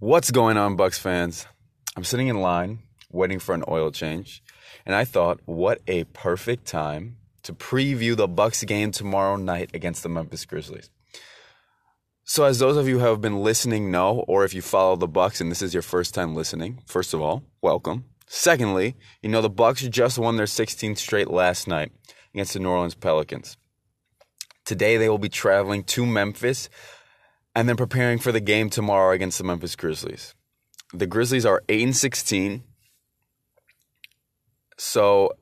What's going on, Bucks fans? I'm sitting in line waiting for an oil change, and I thought, what a perfect time to preview the Bucks game tomorrow night against the Memphis Grizzlies. So, as those of you who have been listening know, or if you follow the Bucks and this is your first time listening, first of all, welcome. Secondly, you know the Bucks just won their 16th straight last night against the New Orleans Pelicans. Today they will be traveling to Memphis and then preparing for the game tomorrow against the Memphis Grizzlies. The Grizzlies are 8 and 16. So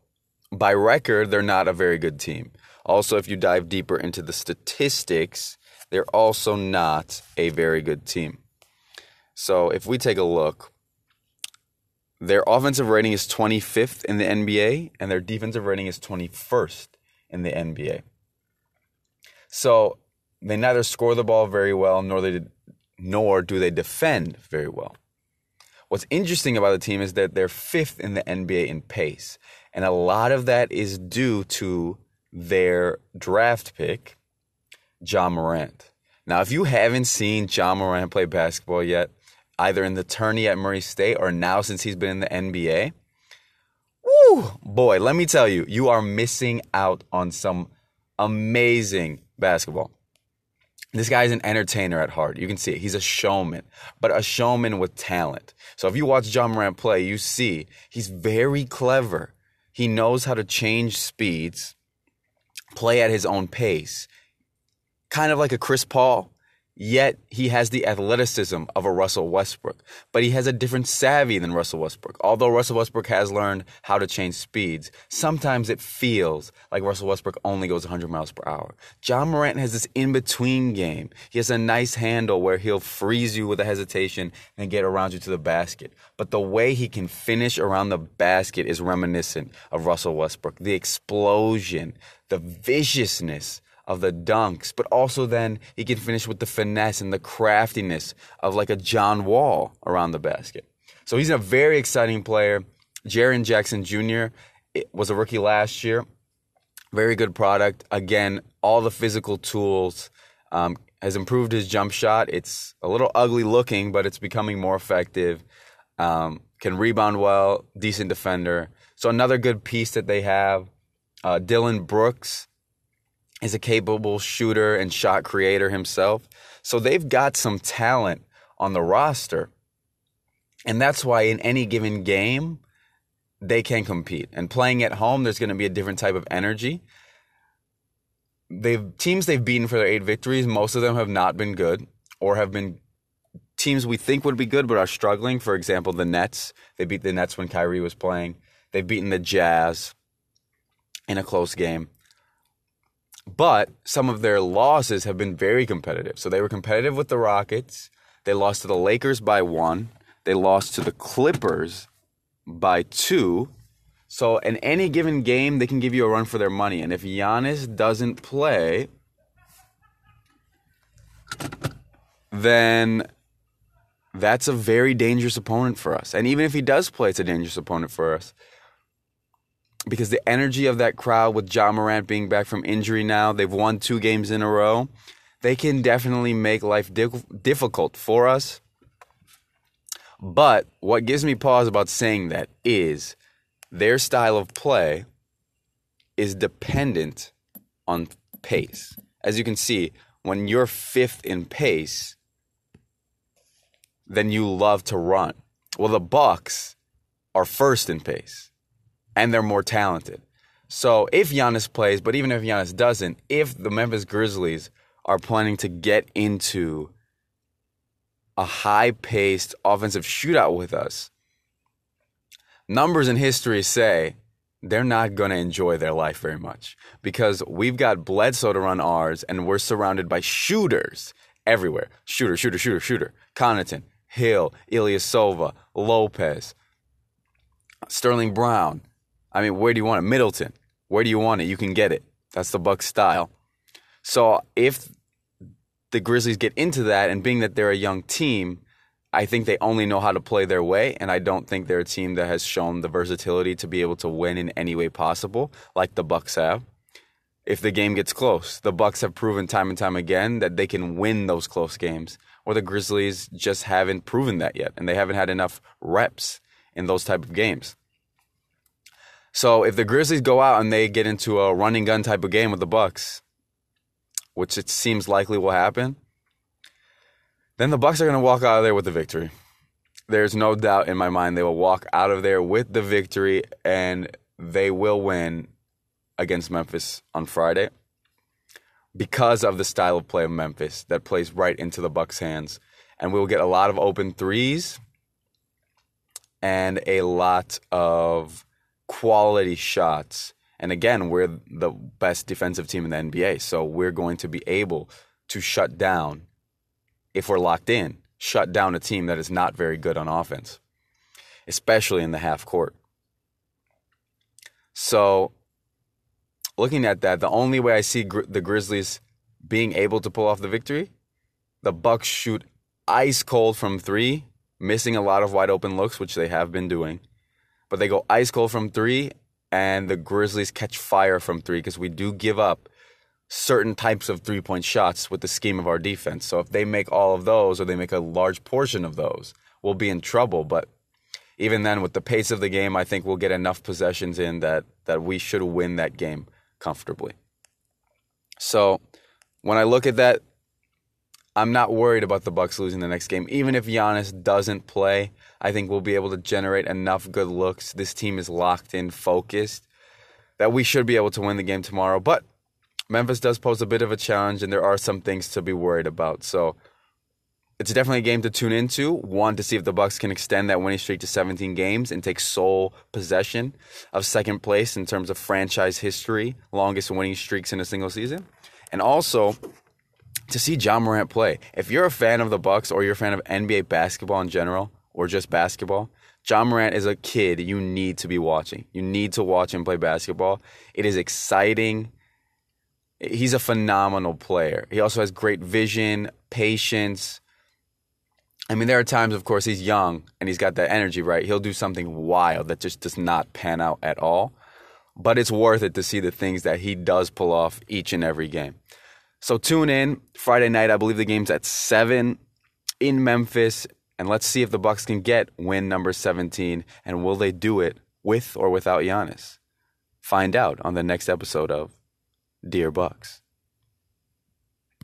by record, they're not a very good team. Also, if you dive deeper into the statistics, they're also not a very good team. So if we take a look, their offensive rating is 25th in the NBA, and their defensive rating is 21st in the NBA. So they neither score the ball very well, nor they nor do they defend very well. What's interesting about the team is that they're fifth in the NBA in pace, and a lot of that is due to their draft pick, Ja Morant. Now, if you haven't seen Ja Morant play basketball yet, either in the tourney at Murray State or now since he's been in the NBA, woo, boy, let me tell you, you are missing out on some amazing basketball. This guy is an entertainer at heart. You can see it. He's a showman, but a showman with talent. So if you watch Ja Morant play, you see he's very clever. He knows how to change speeds, play at his own pace, kind of like a Chris Paul. Yet he has the athleticism of a Russell Westbrook, but he has a different savvy than Russell Westbrook. Although Russell Westbrook has learned how to change speeds, sometimes it feels like Russell Westbrook only goes 100 miles per hour. Ja Morant has this in between game. He has a nice handle where he'll freeze you with a hesitation and get around you to the basket. But the way he can finish around the basket is reminiscent of Russell Westbrook. The explosion, the viciousness of the dunks, but also then he can finish with the finesse and the craftiness of like a John Wall around the basket. So he's a very exciting player. Jaren Jackson Jr. was a rookie last year. Very good product. Again, all the physical tools. Um, has improved his jump shot. It's a little ugly looking, but it's becoming more effective. Um, can rebound well, decent defender. So another good piece that they have. Uh, Dillon Brooks is a capable shooter and shot creator himself. So they've got some talent on the roster. And that's why in any given game, they can compete. And playing at home, there's going to be a different type of energy. They've teams they've beaten for their eight victories, most of them have not been good or have been teams we think would be good but are struggling. For example, the Nets. They beat the Nets when Kyrie was playing. They've beaten the Jazz in a close game. But some of their losses have been very competitive. So they were competitive with the Rockets. They lost to the Lakers by one. They lost to the Clippers by two. So in any given game, they can give you a run for their money. And if Giannis doesn't play, then that's a very dangerous opponent for us. And even if he does play, it's a dangerous opponent for us because the energy of that crowd with Ja Morant being back from injury now, they've won two games in a row. They can definitely make life difficult for us. But what gives me pause about saying that is their style of play is dependent on pace. As you can see, when you're fifth in pace, then you love to run. Well, the Bucks are first in pace and they're more talented. So if Giannis plays, but even if Giannis doesn't, if the Memphis Grizzlies are planning to get into a high paced offensive shootout with us, numbers in history say they're not going to enjoy their life very much because we've got Bledsoe to run ours and we're surrounded by shooters everywhere. Shooter, shooter, shooter, shooter. Connaughton, Hill, Ilyasova, Lopez, Sterling Brown, I mean, where do you want it? Middleton. Where do you want it? You can get it. That's the Bucks style. So if the Grizzlies get into that, and being that they're a young team, I think they only know how to play their way, and I don't think they're a team that has shown the versatility to be able to win in any way possible, like the Bucks have. If the game gets close, the Bucks have proven time and time again that they can win those close games or the Grizzlies just haven't proven that yet, and they haven't had enough reps in those type of games. So if the Grizzlies go out and they get into a running gun type of game with the Bucks, which it seems likely will happen, then the Bucks are going to walk out of there with the victory. There's no doubt in my mind they will walk out of there with the victory and they will win against Memphis on Friday because of the style of play of Memphis that plays right into the Bucks' hands. And we'll get a lot of open threes and a lot of quality shots. And again, we're the best defensive team in the NBA. So we're going to be able to shut down, if we're locked in, shut down a team that is not very good on offense, especially in the half court. So looking at that, the only way I see the Grizzlies being able to pull off the victory, the Bucks shoot ice cold from three, missing a lot of wide open looks, which they have been doing. But they go ice cold from three, and the Grizzlies catch fire from three because we do give up certain types of three point shots with the scheme of our defense. So if they make all of those or they make a large portion of those, we'll be in trouble. But even then, with the pace of the game, I think we'll get enough possessions in that that we should win that game comfortably. So when I look at that, I'm not worried about the Bucks losing the next game. Even if Giannis doesn't play, I think we'll be able to generate enough good looks. This team is locked in, focused, that we should be able to win the game tomorrow. But Memphis does pose a bit of a challenge, and there are some things to be worried about. So it's definitely a game to tune into. One to see if the Bucks can extend that winning streak to 17 games and take sole possession of second place in terms of franchise history, longest winning streaks in a single season, and also to see Ja Morant play. If you're a fan of the Bucks or you're a fan of NBA basketball in general or just basketball, Ja Morant is a kid you need to be watching. You need to watch him play basketball. It is exciting. He's a phenomenal player. He also has great vision, patience I mean, there are times, of course, he's young and he's got that energy, right? He'll do something wild that just does not pan out at all. But it's worth it to see the things that he does pull off each and every game. So tune in Friday night. I believe the game's at seven in Memphis, and let's see if the Bucks can get win number 17, and will they do it with or without Giannis? Find out on the next episode of Dear Bucks.